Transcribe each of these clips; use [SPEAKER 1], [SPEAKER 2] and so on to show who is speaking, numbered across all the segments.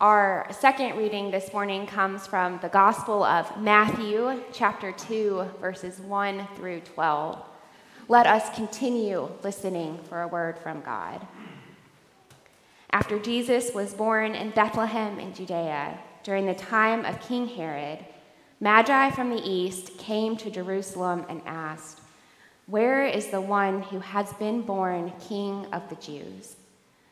[SPEAKER 1] Our second reading this morning comes from the Gospel of Matthew, chapter 2, verses 1 through 12. Let us continue listening for a word from God. After Jesus was born in Bethlehem in Judea, during the time of King Herod, Magi from the east came to Jerusalem and asked, Where is the one who has been born King of the Jews?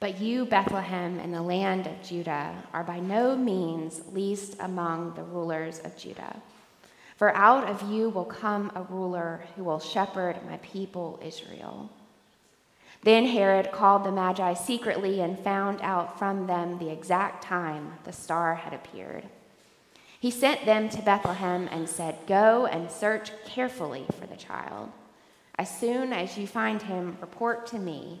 [SPEAKER 1] But you, Bethlehem, in the land of Judah, are by no means least among the rulers of Judah. For out of you will come a ruler who will shepherd my people Israel. Then Herod called the Magi secretly and found out from them the exact time the star had appeared. He sent them to Bethlehem and said, Go and search carefully for the child. As soon as you find him, report to me,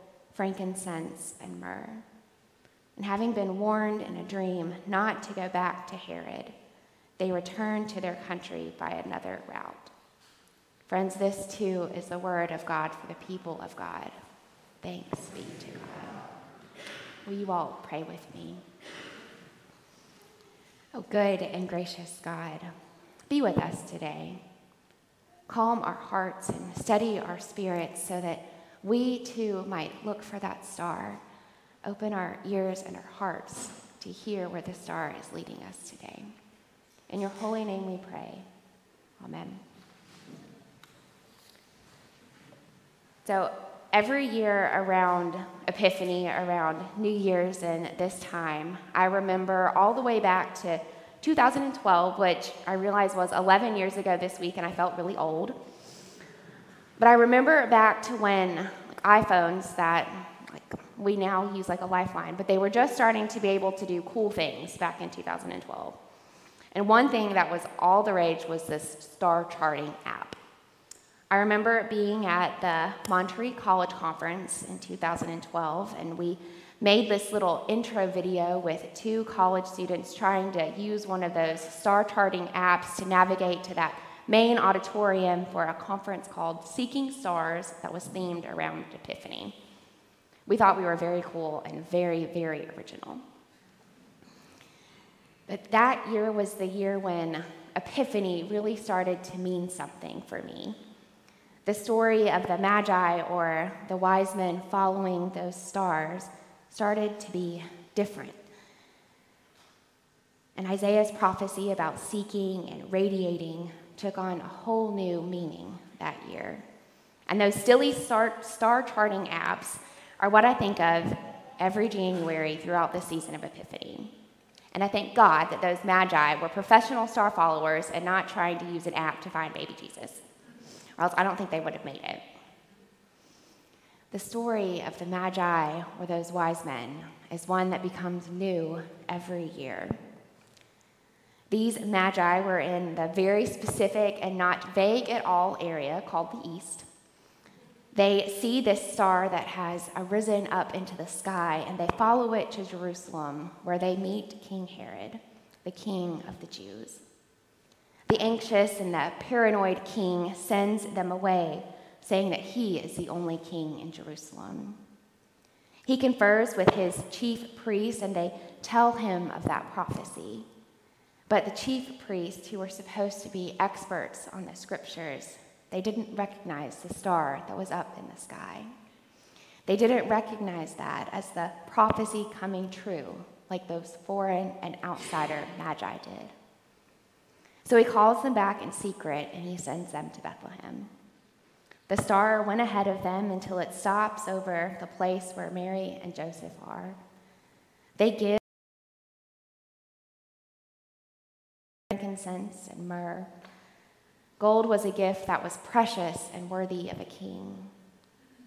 [SPEAKER 1] frankincense, and myrrh. And having been warned in a dream not to go back to Herod, they returned to their country by another route. Friends, this too is the word of God for the people of God. Thanks be to God. Will you all pray with me? Oh, good and gracious God, be with us today. Calm our hearts and steady our spirits so that we too might look for that star. Open our ears and our hearts to hear where the star is leading us today. In your holy name we pray. Amen. So, every year around Epiphany, around New Year's and this time, I remember all the way back to 2012, which I realized was 11 years ago this week, and I felt really old. But I remember back to when like, iPhones that like, we now use like a lifeline, but they were just starting to be able to do cool things back in 2012. And one thing that was all the rage was this star charting app. I remember being at the Montreat College Conference in 2012, and we made this little intro video with two college students trying to use one of those star charting apps to navigate to that main auditorium for a conference called Seeking Stars that was themed around Epiphany. We thought we were very cool and very, very original. But that year was the year when Epiphany really started to mean something for me. The story of the Magi or the wise men following those stars started to be different. And Isaiah's prophecy about seeking and radiating took on a whole new meaning that year. And those silly star, star charting apps are what I think of every January throughout the season of Epiphany. And I thank God that those magi were professional star followers and not trying to use an app to find baby Jesus or else I don't think they would have made it. The story of the Magi, or those wise men, is one that becomes new every year. These Magi were in the very specific and not vague at all area called the East. They see this star that has arisen up into the sky and they follow it to Jerusalem, where they meet King Herod, the king of the Jews. The anxious and the paranoid king sends them away, saying that he is the only king in Jerusalem. He confers with his chief priests, and they tell him of that prophecy. But the chief priests, who were supposed to be experts on the scriptures, they didn't recognize the star that was up in the sky. They didn't recognize that as the prophecy coming true, like those foreign and outsider magi did. So he calls them back in secret and he sends them to Bethlehem. The star went ahead of them until it stops over the place where Mary and Joseph are. They give frankincense and myrrh. Gold was a gift that was precious and worthy of a king.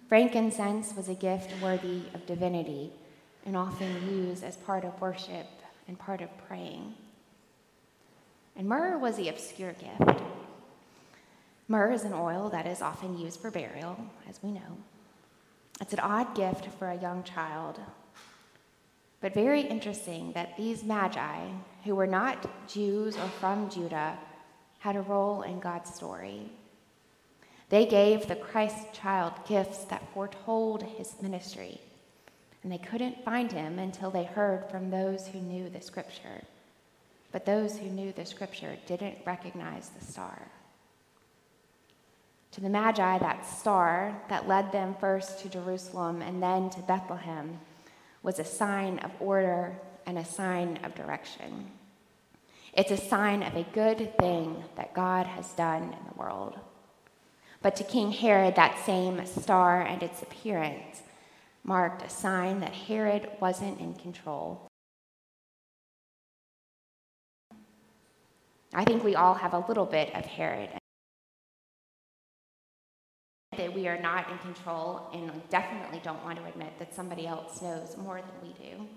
[SPEAKER 1] Frankincense was a gift worthy of divinity and often used as part of worship and part of praying. And myrrh was the obscure gift. Myrrh is an oil that is often used for burial, as we know. It's an odd gift for a young child, but very interesting that these magi, who were not Jews or from Judah, had a role in God's story. They gave the Christ child gifts that foretold his ministry, and they couldn't find him until they heard from those who knew the scripture. But those who knew the scripture didn't recognize the star. To the Magi, that star that led them first to Jerusalem and then to Bethlehem was a sign of order and a sign of direction. It's a sign of a good thing that God has done in the world. But to King Herod, that same star and its appearance marked a sign that Herod wasn't in control. I think we all have a little bit of Herod. That we are not in control and definitely don't want to admit that somebody else knows more than we do.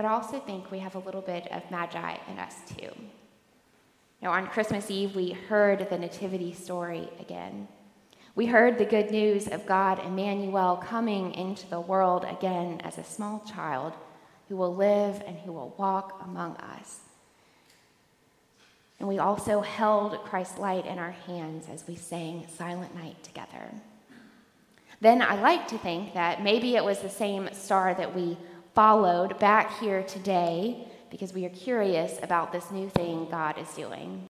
[SPEAKER 1] But I also think we have a little bit of magi in us too. Now, on Christmas Eve, we heard the Nativity story again. We heard the good news of God Emmanuel coming into the world again as a small child who will live and who will walk among us. And we also held Christ's light in our hands as we sang Silent Night together. Then I like to think that maybe it was the same star that we followed back here today because we are curious about this new thing God is doing.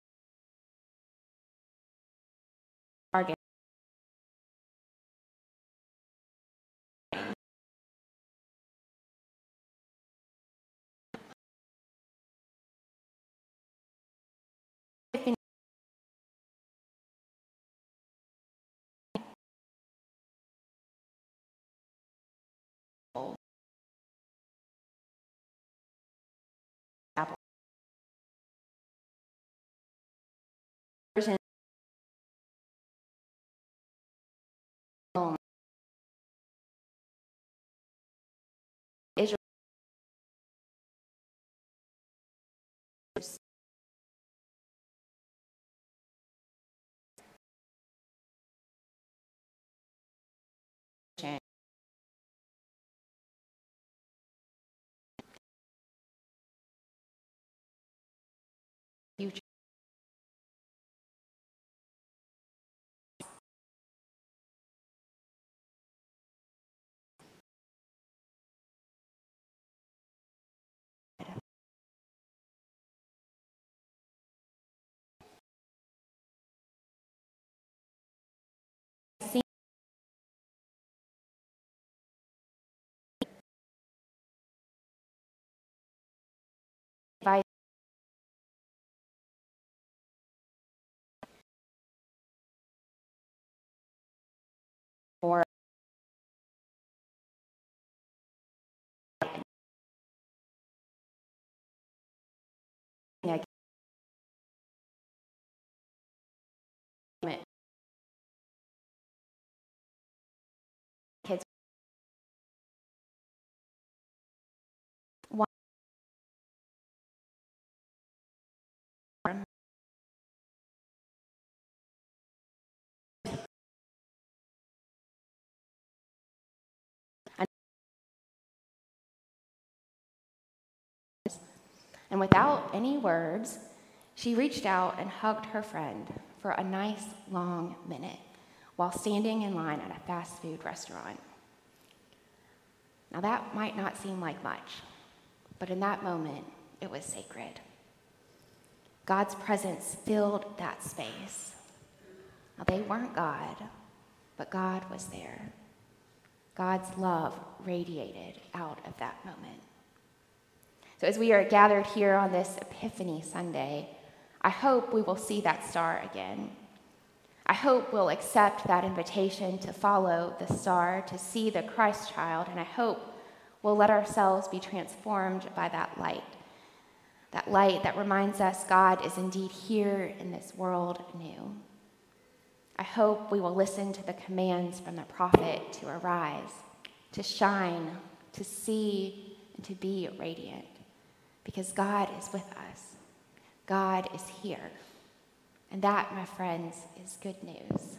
[SPEAKER 1] Or And without any words, she reached out and hugged her friend for a nice long minute while standing in line at a fast food restaurant. Now, that might not seem like much, but in that moment, it was sacred. God's presence filled that space. Now, they weren't God, but God was there. God's love radiated out of that moment. So, as we are gathered here on this Epiphany Sunday, I hope we will see that star again. I hope we'll accept that invitation to follow the star, to see the Christ child, and I hope we'll let ourselves be transformed by that light. That light that reminds us God is indeed here in this world new. I hope we will listen to the commands from the prophet to arise, to shine, to see, and to be radiant, because God is with us. God is here. And that, my friends, is good news.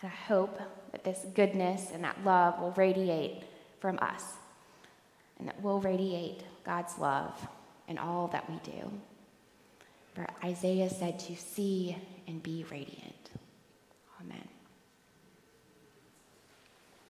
[SPEAKER 1] And I hope that this goodness and that love will radiate from us, and that we'll radiate God's love in all that we do. For Isaiah said to see and be radiant.